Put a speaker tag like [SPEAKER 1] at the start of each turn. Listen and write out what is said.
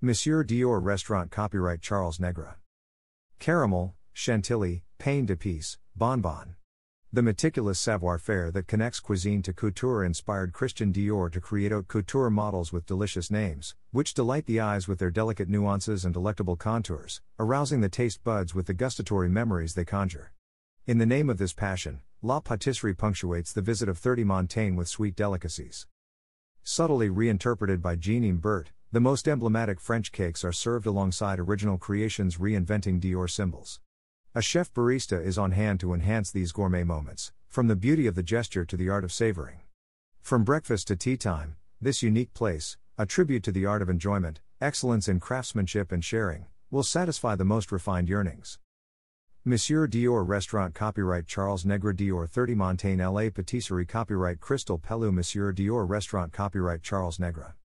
[SPEAKER 1] Monsieur Dior Restaurant Copyright Charles Negre. Caramel, Chantilly, Pain d'épices, Bonbon. The meticulous savoir faire that connects cuisine to couture inspired Christian Dior to create haute couture models with delicious names, which delight the eyes with their delicate nuances and delectable contours, arousing the taste buds with the gustatory memories they conjure. In the name of this passion, La Patisserie punctuates the visit of 30 Montaigne with sweet delicacies. Subtly reinterpreted by Jean Imbert, the most emblematic French cakes are served alongside original creations reinventing Dior symbols. A chef barista is on hand to enhance these gourmet moments, from the beauty of the gesture to the art of savoring. From breakfast to tea time, this unique place, a tribute to the art of enjoyment, excellence in craftsmanship and sharing, will satisfy the most refined yearnings. Monsieur Dior Restaurant Copyright Charles Negre Dior 30 Montaigne LA Patisserie Copyright Crystal Pelou Monsieur Dior Restaurant Copyright Charles Negre